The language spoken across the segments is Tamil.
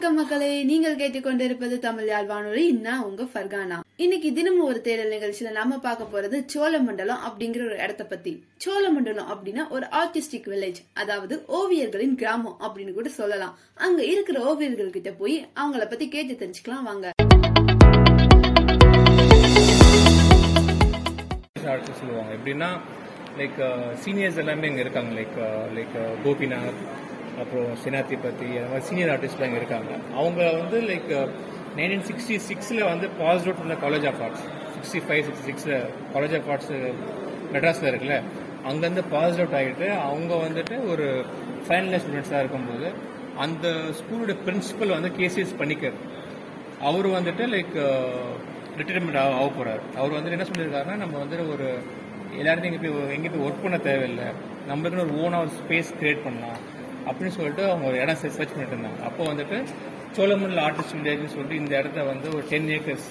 வணக்கம் மக்களே. நீங்கள் கேட்டுக்கொண்டிருப்பது தமிழ் யாழ் வானொலி நான் உங்க ஃபர்கானா. இன்னைக்கு தினமும் ஒரு தேடல் நிகழ்ச்சியில நாம பார்க்க போறது சோழமண்டலம் அப்படிங்கிற ஒரு இடத்த பத்தி. சோழமண்டலம் அப்படின்னா ஒரு ஆர்டிஸ்டிக் வில்லேஜ் அதாவது ஓவியர்களின் கிராமம் அப்படின்னு கூட சொல்லலாம். அங்க இருக்கிற ஓவியர்கள் கிட்ட போய் அவங்கள பத்தி கேட்டு தெரிஞ்சுக்கலாம் வாங்க. சொல்லுவாங்க? எப்படின்னா லைக் சீனியர்ஸ் uh, எல்லாமே இங்க இருக்காங்க. Like like uh, uh, Gopinath அப்புறம் சினாத்தி பத்தி அந்த மாதிரி சீனியர் ஆர்டிஸ்ட்லாம் இங்கே இருக்காங்க. அவங்க வந்து லைக் நைன்டீன் சிக்ஸ்டி சிக்ஸில் வந்து பாஸ் அவுட் பண்ண college of arts sixty five sixty சிக்ஸில் காலேஜ் ஆஃப் ஆர்ட்ஸ் மெட்ராஸில் இருக்குல்ல அங்கேருந்து பாஸ் அவுட் ஆகிட்டு அவங்க வந்துட்டு ஒரு ஃபைனல் இயர் ஸ்டூடெண்ட்ஸாக இருக்கும்போது அந்த ஸ்கூலோட பிரின்சிபல் வந்து கேசிஎஸ் பண்ணிக்கிறது அவர் வந்துட்டு லைக் ரிட்டைர்மெண்ட் ஆக ஆக போறாரு. அவர் வந்துட்டு என்ன சொல்லியிருக்காருன்னா நம்ம வந்துட்டு ஒரு எல்லாருமே எங்கே போய் எங்கே போய் ஒர்க் பண்ண தேவையில்லை. நம்மளுக்குன்னு ஒரு ஓனாக ஒரு ஸ்பேஸ் கிரியேட் பண்ணலாம். அப்படின்னு சொல்லிட்டு அவங்க ஒரு இடம் சர்ச் பண்ணிட்டு இருந்தாங்க. அப்போ வந்துட்டு சோழமண்டல ஆர்டிஸ்ட் வில்லேஜ்னு சொல்லிட்டு இந்த இடத்த வந்து ஒரு டென் ஏக்கர்ஸ்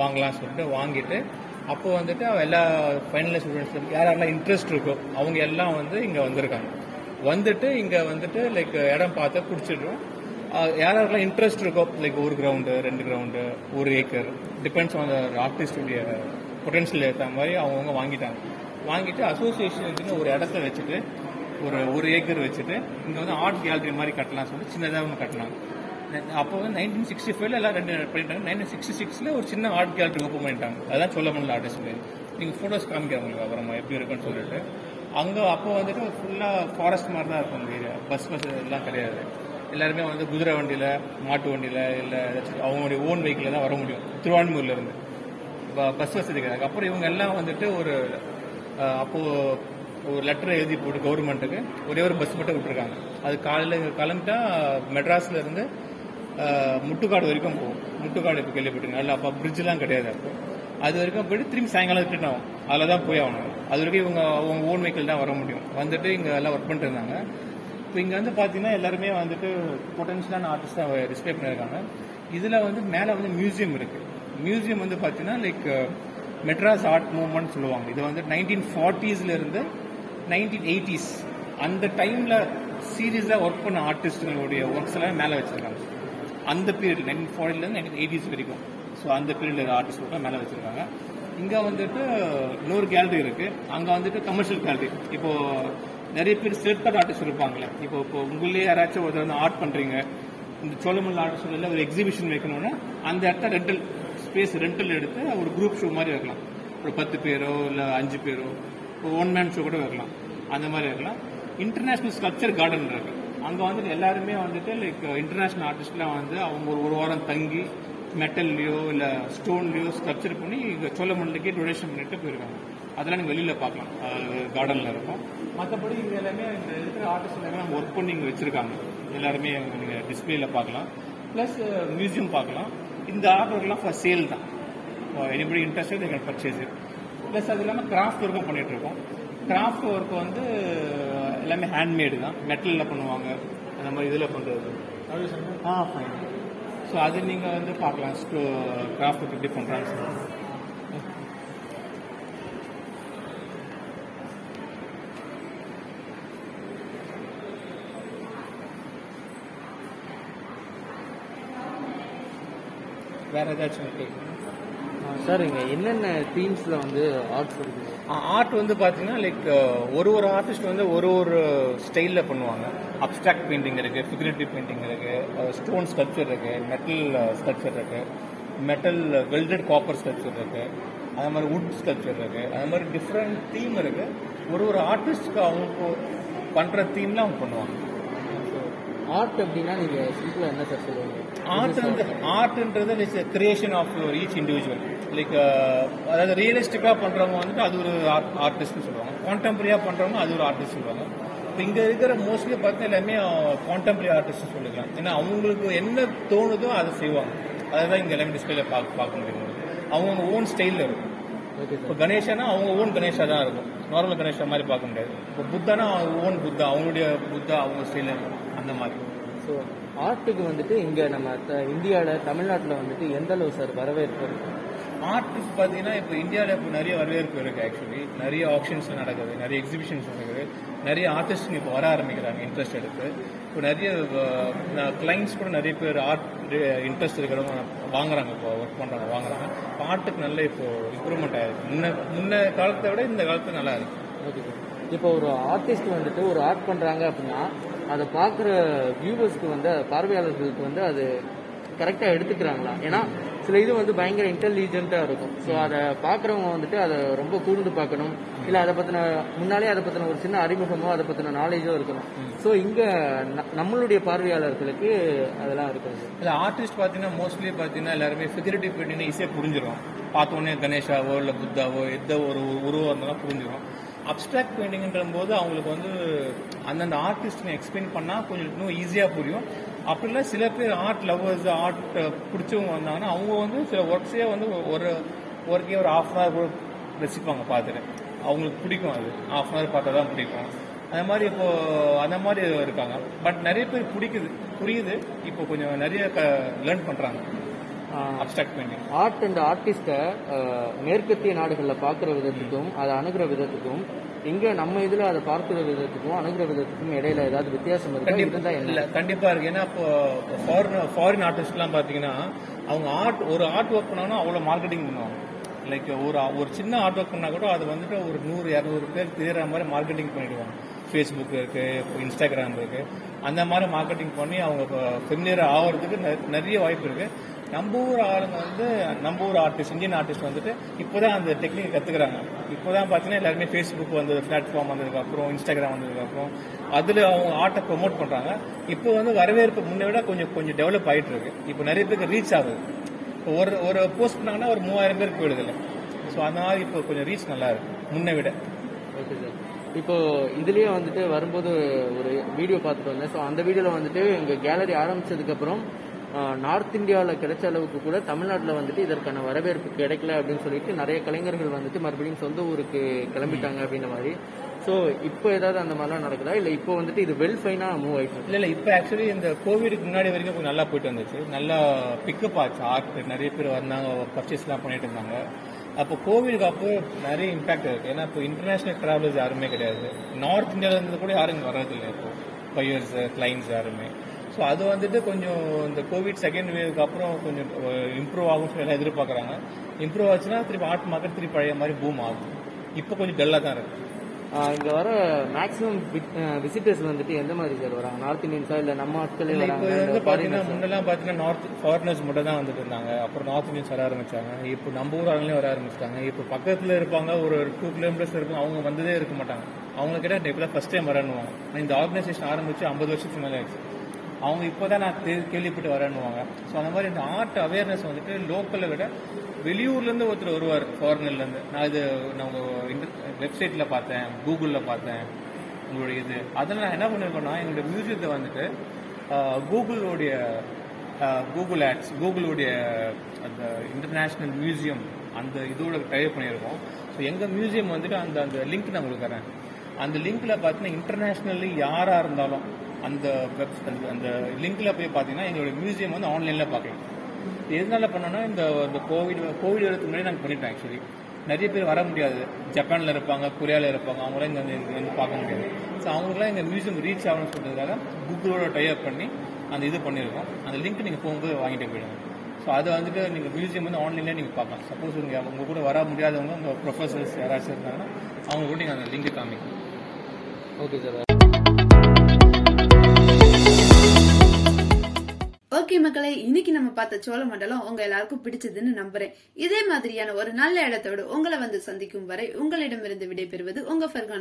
வாங்கலாம்னு சொல்லிட்டு வாங்கிட்டு அப்போ வந்துட்டு எல்லா ஃபைனல் ஸ்டூடெண்ட்ஸ் யார் யாரெல்லாம் இன்ட்ரெஸ்ட் இருக்கோ அவங்க எல்லாம் வந்து இங்கே வந்திருக்காங்க. வந்துட்டு இங்கே வந்துட்டு லைக் இடம் பார்த்து பிடிச்சிடுறோம் யார் யாரெல்லாம் இன்ட்ரெஸ்ட் இருக்கோ லைக் ஒரு கிரவுண்டு ரெண்டு கிரவுண்டு ஒரு ஏக்கர் டிபெண்ட்ஸ் ஆன் ஆர்டிஸ்டுடைய பொட்டன்ஷியல் ஏற்ற மாதிரி அவங்கவுங்க வாங்கிட்டாங்க. வாங்கிட்டு அசோசியேஷனுக்குன்னு ஒரு இடத்த வச்சுட்டு ஒரு ஒரு ஏக்கர் வச்சுட்டு இங்கே வந்து ஆர்ட் கேலரி மாதிரி கட்டலாம் சொல்லி சின்னதாக ஒன்று கட்டலாம். அப்போ வந்து நைன்டீன் சிக்ஸ்டி ஃபைவ்ல எல்லாம் ரெண்டு பண்ணிட்டாங்க. நைன்டீன் சிக்ஸ்டி சிக்ஸில் ஒரு சின்ன ஆர்ட் கேலரி ஓப்பன் பண்ணிட்டாங்க. அதான் சொல்ல முடியல ஆர்டிஸ்ட் நீங்கள் ஃபோட்டோஸ் காமிக்க உங்களுக்கு அப்புறமா எப்படி இருக்குன்னு சொல்லிட்டு. அங்கே அப்போ வந்துட்டு ஃபுல்லாக ஃபாரஸ்ட் மாதிரி தான் இருக்கும் அந்த ஏரியா பஸ் பஸ் எல்லாம் கிடையாது. எல்லாருமே வந்து குதிரை வண்டியில் மாட்டு வண்டியில் இல்லை ஏதாச்சும் அவங்களுடைய ஓன் வெஹிக்கிளில் தான் வர முடியும். திருவான்மூர்ல இருந்து. பஸ் வசதி கிடையாது. அப்புறம் இவங்க எல்லாம் வந்துட்டு ஒரு அப்போது ஒரு லெட்டர் எழுதி போட்டு கவர்மெண்ட்டுக்கு ஒரே ஒரு பஸ் மட்டும் விட்டுருக்காங்க. அது காலையில் கிளம்பிட்டா மெட்ராஸ்ல இருந்து முட்டுக்காடு வரைக்கும் போகும். முட்டுக்காடு இப்போ கேள்விப்பட்டிருக்கேன் அதில் அப்போ பிரிட்ஜ்லாம் கிடையாது அப்போ. அது வரைக்கும் போயிட்டு திரும்பி சாயங்காலம் ரிட்டர்ன் ஆகும். அதில் தான் போய் ஆகணும். அது வரைக்கும் இவங்க அவங்க ஓன் வெஹிக்கிள் தான் வர முடியும். வந்துட்டு இங்கே எல்லாம் ஒர்க் பண்ணிட்டு இருந்தாங்க. இப்போ இங்கே வந்து பார்த்தீங்கன்னா எல்லாருமே வந்துட்டு பொட்டன்ஷியலான ஆர்டிஸ்டாக டிஸ்பிளே பண்ணியிருக்காங்க இதில் வந்து மேலே வந்து மியூசியம் இருக்கு. மியூசியம் வந்து பார்த்தீங்கன்னா லைக் மெட்ராஸ் ஆர்ட் மூவ்மெண்ட் சொல்லுவாங்க. இது வந்து நைன்டீன் ஃபார்ட்டிஸ்ல இருந்து நைன்டீன் எயிட்டிஸ். அந்த டைம்ல சீரியஸாக ஒர்க் பண்ண ஆர்டிஸ்டுங்களுடைய ஒர்க்ஸ் எல்லாம் மேலே வச்சிருக்காங்க. அந்த பீரியட் நைன்டீன் ஃபார்ட்டிலேருந்து நைன்டீன் எயிட்டிஸ் வரைக்கும். ஸோ அந்த பீரியட்ல ஆர்டிஸ்ட் ஒர்க்கெலாம் மேலே வச்சிருக்காங்க. இங்கே வந்துட்டு இன்னொரு கேலரி இருக்கு. அங்கே வந்துட்டு கமர்ஷியல் கேலரி இப்போ நிறைய பேர் சிற்பர் ஆர்டிஸ்ட் இருப்பாங்களே. இப்போ இப்போ உங்களே யாராச்சும் ஒருத்தர் வந்து ஆர்ட் பண்றீங்க. இந்த சோழமல் ஆர்டிஸ்ட்ல ஒரு எக்ஸிபிஷன் வைக்கணும்னா அந்த இடத்த ரெண்டல் ஸ்பேஸ் ரெண்டல் எடுத்து ஒரு குரூப் ஷோ மாதிரி வைக்கலாம். ஒரு பத்து பேரோ இல்லை அஞ்சு பேரோ. ஒன் மேன் ஷோ கூட வைக்கலாம் அந்த மாதிரி வைக்கலாம் இன்டர்நேஷனல் ஸ்கல்ப்சர் கார்டன் இருக்கு. அங்கே வந்துட்டு எல்லாருமே வந்துட்டு லைக் இன்டர்நேஷனல் ஆர்டிஸ்ட்லாம் வந்து அவங்க ஒரு ஒரு வாரம் தங்கி மெட்டல்லையோ இல்லை ஸ்டோன்லையோ ஸ்கல்ப்சர் பண்ணி இங்கே சோழமண்டலுக்கே டொனேஷன் பண்ணிட்டு போயிருக்காங்க. அதெல்லாம் நீங்கள் வெளியில் பார்க்கலாம். கார்டனில் இருக்கும். மற்றபடி இங்கே எல்லாமே இந்த இருக்கிற ஆர்டிஸ்ட் எல்லாமே ஒர்க் பண்ணி இங்கே வச்சுருக்காங்க. எல்லாருமே நீங்கள் டிஸ்பிளேல பார்க்கலாம். ப்ளஸ் மியூசியம் பார்க்கலாம். இந்த ஆர்டர்லாம் ஒர்க்லாம் ஃபார் சேல் தான் anybody interest they purchase plus அது இல்லாமல் கிராஃப்ட் ஒர்க்கும் பண்ணிட்டு இருக்கோம். கிராஃப்ட் ஒர்க் வந்து எல்லாமே ஹேண்ட்மேடு தான். மெட்டலில் பண்ணுவாங்க. அந்த மாதிரி இதில் பண்ணுறது ஆ ஃபைன் ஸோ அது நீங்கள் வந்து பார்க்கலாம். கிராஃப்ட் ஒர்க் எப்படி பண்ணுறாங்க வேற ஏதாச்சும் கேட்குறேன் சார் இங்க என்னென்ன தீம்ஸ்ல வந்து ஆர்ட்ஸ் இருக்குது ஆர்ட் வந்து பார்த்தீங்கன்னா லைக் ஒரு ஒரு ஆர்டிஸ்ட் வந்து ஒரு ஒரு ஸ்டைலில் பண்ணுவாங்க. அப்டிராக்ட் பெயிண்டிங் இருக்கு ஃபிகரேட்டிவ் பெயிண்டிங் இருக்கு ஸ்டோன் ஸ்கல்ப்சர் இருக்கு மெட்டல் ஸ்கல்ப்சர் இருக்கு மெட்டல் வெல்டட் காப்பர் ஸ்கல்ப்சர் இருக்கு அது மாதிரி வுட் ஸ்கல்ப்சர் இருக்கு அது மாதிரி டிஃப்ரெண்ட் தீம் இருக்கு. ஒரு ஒரு ஆர்டிஸ்ட்க்கு அவங்க பண்ற தீம்ல அவங்க பண்ணுவாங்க. ஆர்ட் அப்படின்னா நீங்க சிம்பிளா என்ன சார் சொல்லுவீங்க? Art ஆர்ட்ன்றது is creation of your each individual like அதாவது ரியலிஸ்டிக்காக பண்ணுறவங்க வந்துட்டு அது ஒரு ஆர்டிஸ்ட்னு சொல்லுவாங்க. கான்டெம்பரரியாக பண்ணுறவங்க அது ஒரு ஆர்டிஸ்ட் சொல்லுவாங்க. இப்போ இங்கே இருக்கிற மோஸ்ட்லி பார்த்தா எல்லாமே கான்டெம்பரரி ஆர்டிஸ்ட் சொல்லிக்கலாம் ஏன்னா அவங்களுக்கு என்ன தோணுதோ அதை செய்வாங்க. அதுதான் இங்கே எல்லாமே டிஸ்பிளேல பார்க்க பார்க்க முடியும். அவங்கவுங்க ஓன் ஸ்டைலில் இருக்கும். ஓகே இப்போ கணேஷனா அவங்க ஓன் கணேஷா தான் இருக்கும். நார்மல் கணேஷா மாதிரி பார்க்க முடியாது. இப்போ புத்தானா அவங்க ஓன் புத்தா அவங்களுடைய புத்தா அவங்க ஸ்டைலில் இருக்கும். அந்த மாதிரி. ஸோ ஆர்ட்டுக்கு வந்துட்டு இங்க நம்ம இந்தியால தமிழ்நாட்டுல வந்துட்டு எந்த அளவு சார் வரவேற்பு இருக்கு? ஆர்டிஸ்ட் பார்த்தீங்கன்னா இப்போ இந்தியாவில் இப்போ நிறைய வரவேற்பு இருக்கு ஆக்சுவலி நிறைய ஆப்ஷன்ஸ் நடக்குது நிறைய எக்ஸிபிஷன்ஸ் நடக்குது. நிறைய ஆர்டிஸ்ட் இப்போ வர ஆரம்பிக்கிறாங்க இன்ட்ரெஸ்ட் எடுத்து. இப்போ நிறைய கிளைண்ட்ஸ் கூட நிறைய பேர் ஆர்ட் இன்ட்ரெஸ்ட் இருக்கிறவங்க வாங்குறாங்க இப்போ ஒர்க் பண்றாங்க வாங்குறாங்க. ஆர்ட்டுக்கு நல்ல இப்போ இம்ப்ரூவ்மெண்ட் ஆயிருக்கு. முன்ன முன்ன காலத்தை விட இந்த காலத்துல நல்லா இருக்கு. ஓகே இப்போ ஒரு ஆர்டிஸ்ட் வந்துட்டு ஒரு ஆர்ட் பண்றாங்க அப்படின்னா அதை பார்க்குற வியூவர்ஸ்க்கு வந்து பார்வையாளர்களுக்கு வந்து அது கரெக்டாக எடுத்துக்கிறாங்களா? ஏன்னா சில இது வந்து பயங்கர இன்டெலிஜென்ட்டாக இருக்கும். ஸோ அதை பார்க்குறவங்க வந்துட்டு அதை ரொம்ப கூர்ந்து பார்க்கணும். இல்லை அதை பற்றின முன்னாலே அதை பற்றின ஒரு சின்ன அறிமுகமோ அதை பற்றின நாலேஜோ இருக்கணும். ஸோ இங்கே நம்மளுடைய பார்வையாளர்களுக்கு அதெல்லாம் இருக்காது. இல்ல ஆர்டிஸ்ட் பாத்தீங்கன்னா மோஸ்ட்லி பாத்தீங்கன்னா எல்லாருமே ஃபிகரேட்டிவ் பெயிண்டிங் ஈஸியா புரிஞ்சிடும் பார்த்த உடனே கணேஷாவோ இல்ல புத்தாவோ எந்த ஒரு உருவம் இருந்தாலும் புரிஞ்சிடும் அப்டிராக்ட் பெயிண்டிங்ன்ற போது அவங்களுக்கு வந்து அந்தந்த ஆர்டிஸ்ட் எக்ஸ்பிளைன் பண்ணா கொஞ்சம் இன்னும் ஈஸியா புரியும். அப்படி இல்லை சில பேர் ஆர்ட் லவ்வர்ஸ் ஆர்ட் பிடிச்சவங்க வந்தாங்கன்னா அவங்க வந்து சில ஒர்க்ஸே வந்து ஒரு ஒர்க்கே ஒரு ஹாஃப் அன் ஹவர் கூட ரசிப்பாங்க பார்த்துட்டு. அவங்களுக்கு பிடிக்கும் அது. ஹாஃப் அன் ஹவர் பார்த்தா தான் பிடிக்கும். அந்த மாதிரி இப்போ அந்த மாதிரி இருக்காங்க. பட் நிறைய பேர் பிடிக்குது. புரியுது. இப்போ கொஞ்சம் நிறைய லேர்ன் பண்றாங்க. அப்டிராக்ட் பெயிண்டிங் ஆர்ட் அண்ட் ஆர்டிஸ்ட்டை மேற்கத்திய நாடுகளில் பார்க்குற விதத்துக்கும் அதை அணுகிற விதத்துக்கும் இங்கே நம்ம இதில் அதை பார்க்குற விதத்துக்கும் அணுகிற விதத்துக்கும் இடையில ஏதாவது வித்தியாசம் இருக்கா? இல்ல கண்டிப்பா இருக்கு. ஏன்னா இப்போ ஃபாரின் ஃபாரின் ஆர்டிஸ்ட்லாம் பாத்தீங்கன்னா அவங்க ஆர்ட் ஒரு ஆர்ட் ஒர்க் பண்ணாலும் அவ்வளவு மார்க்கெட்டிங் பண்ணுவாங்க. லைக் ஒரு ஒரு சின்ன ஆர்ட் ஒர்க் பண்ணா கூட அது வந்துட்டு ஒரு நூறு இரநூறு பேர் தெரியற மாதிரி மார்க்கெட்டிங் பண்ணிடுவாங்க. ஃபேஸ்புக் இருக்கு இன்ஸ்டாகிராம் இருக்கு. அந்த மாதிரி மார்க்கெட்டிங் பண்ணி அவங்க ஃபெமிலியர் ஆகிறதுக்கு நிறைய வாய்ப்பு இருக்கு. நம்ம ஊர் ஆளுங்க வந்து நம்ம ஊர் ஆர்டிஸ்ட் இந்தியன் ஆர்டிஸ்ட் வந்துட்டு இப்போதான் அந்த டெக்னிக் கத்துக்கிறாங்க. இப்போதான் பாத்தீங்கன்னா எல்லாருமே ஃபேஸ்புக் வந்தது பிளாட்ஃபார்ம் வந்ததுக்கு அப்புறம் இன்ஸ்டாகிராம் வந்ததுக்கு அப்புறம் அதுல அவங்க ஆர்ட்டை ப்ரொமோட் பண்றாங்க. இப்போ வந்து வரவேற்பு முன்னை விட கொஞ்சம் கொஞ்சம் டெவலப் ஆயிட்டு இருக்கு இப்போ நிறைய பேருக்கு ரீச் ஆகுது. இப்போ ஒரு ஒரு போஸ்ட் பண்ணாங்கன்னா ஒரு மூவாயிரம் பேருக்கு போயிடுது ஸோ அந்த மாதிரி இப்போ கொஞ்சம் ரீச் நல்லா இருக்கு முன்னை விட. ஓகே சார் இப்போ இதுலயே வந்துட்டு வரும்போது ஒரு வீடியோ பார்த்துட்டு வந்தேன். ஸோ அந்த வீடியோவில் வந்துட்டு எங்கள் கேலரி ஆரம்பிச்சதுக்கப்புறம் நார்த் இந்தியாவில் கிடைச்ச அளவுக்கு கூட தமிழ்நாட்டில் வந்துட்டு இதற்கான வரவேற்பு கிடைக்கல அப்படின்னு சொல்லிட்டு நிறைய கலைஞர்கள் வந்துட்டு மறுபடியும் சொந்த ஊருக்கு கிளம்பிட்டாங்க அப்படின்ற மாதிரி. ஸோ இப்போ ஏதாவது அந்த மாதிரிலாம் நடக்குதா? இல்லை இப்போ வந்துட்டு இது வெல் ஃபைனாக மூவ் ஆயிடுச்சு இல்லை இல்லை இப்போ ஆக்சுவலி இந்த கோவிடுக்கு முன்னாடி வரைக்கும் கொஞ்சம் நல்லா போயிட்டு வந்துச்சு. நல்லா பிக்கப் ஆச்சு ஆர்ட் நிறைய பேர் வந்தாங்க பர்ச்சேஸ்லாம் பண்ணிட்டு இருந்தாங்க. அப்போ கோவிடுக்கு அப்போ நிறைய இம்பாக்ட் இருக்கு. ஏன்னா இப்போ இன்டர்நேஷனல் டிராவலர்ஸ் யாருமே கிடையாது. நார்த் இந்தியாவிலேருந்து கூட யாரும் இங்க வர்றதில்லை இப்போ. பையர்ஸ் கிளைண்ட்ஸ் யாருமே. ஸோ அது வந்துட்டு கொஞ்சம் இந்த கோவிட் செகண்ட் வேவ்க்கு அப்புறம் கொஞ்சம் இம்ப்ரூவ் ஆகும் சொல்லி எல்லாம் எதிர்பார்க்குறாங்க. இம்ப்ரூவ் ஆச்சுன்னா திருப்பி ஆர்ட் மார்க்கெட் திருப்பி பழைய மாதிரி பூம் ஆகும். இப்போ கொஞ்சம் டல்லாக தான் இருக்கு. இங்கே வர மேக்ஸிமம் விசிட்டர்ஸ் வந்துட்டு எந்த மாதிரி சார் வராங்க? நார்த் இந்தியன்ஸா இல்லை நம்ம ஆட்களே இப்போ வந்து பாத்தீங்கன்னா முன்னெல்லாம் பாத்தீங்கன்னா நார்த் ஃபாரினர்ஸ் மட்டும் தான் வந்துட்டு இருந்தாங்க. அப்புறம் நார்த் இந்தியன்ஸ் வர ஆரம்பிச்சாங்க. இப்போ நம்ம ஊர் ஆளுங்களே வர ஆரம்பிச்சிட்டாங்க. இப்போ பக்கத்துல இருப்பாங்க ஒரு டூ கிலோமீட்டர்ஸ் இருக்கும். அவங்க வந்ததே இருக்க மாட்டாங்க. அவங்க கிட்ட இப்போ ஃபர்ஸ்ட் டைம் வரணுவாங்க இந்த ஆர்கனைசேஷன் ஆரம்பிச்சு ஐம்பது வருஷத்துக்கு மேலே ஆயிடுச்சு. அவங்க இப்போ தான் நான் கேள்விப்பட்டு வரேன்னுவாங்க. ஸோ அந்த மாதிரி இந்த ஆர்ட் அவேர்னஸ் வந்துட்டு லோக்கலை விட வெளியூர்லேருந்து ஒருத்தர் வருவார் ஃபாரினர்லேருந்து நான் இது நான் வெப்சைட்டில் பார்த்தேன் கூகுளில் பார்த்தேன் உங்களுடைய இது. அதில் நான் என்ன பண்ணிருக்கேன்னா எங்களுடைய மியூசியத்தை வந்துட்டு கூகுளோடைய கூகுளுடைய கூகுள் ஆட்ஸ் கூகுளுடைய அந்த இன்டர்நேஷ்னல் மியூசியம் அந்த இதோட டைப் பண்ணியிருக்கோம். ஸோ எங்கள் மியூசியம் வந்துட்டு அந்த அந்த லிங்க் நான் உங்களுக்கு தரேன். அந்த லிங்க்கில் பார்த்தீங்கன்னா இன்டர்நேஷ்னலி யாராக இருந்தாலும் அந்த வெப் அந்த- அந்த லிங்க்ல போய் பார்த்தீங்கன்னா எங்களோட மியூசியம் வந்து ஆன்லைனில் பார்க்கலாம். எதனால பண்ணோம்னா இந்த இந்த கோவிட் கோவிட் வரதுக்கு முன்னாடி நாங்கள் பண்ணிட்டோம் ஆக்சுவலி நிறைய பேர் வர முடியாது. ஜப்பான்ல இருப்பாங்க கொரியால இருப்பாங்க அவங்களாம் இங்க வந்து வந்து பார்க்க முடியாது. ஸோ அவங்களுக்குலாம் எங்க மியூசியம் ரீச் ஆகணும்னு சொல்றதுக்காக கூகுளோட டைப் பண்ணி அந்த இது பண்ணியிருக்கோம். அந்த லிங்க் நீங்க போகும்போது வாங்கிட்டு போயிடுங்க. ஸோ அதை வந்துட்டு நீங்க மியூசியம் வந்து ஆன்லைனில் நீங்க பார்க்கலாம். சப்போஸ் உங்க உங்க கூட வர முடியாதவங்க உங்க ப்ரொஃபசர்ஸ் யாராச்சும் இருந்தாங்கன்னா அவங்க கூட நீங்க அந்த லிங்க் காமிக்கணும் ஓகே சார் ஓகே மக்களை இன்னைக்கு நம்ம பார்த்த சோழ மண்டலம் உங்க எல்லாருக்கும் பிடிச்சதுன்னு நம்புறேன். இதே மாதிரியான ஒரு நல்ல இடத்தோடு உங்களை வந்து சந்திக்கும் வரை உங்களிடமிருந்து விடைபெறுவது உங்க ஃபர்கானா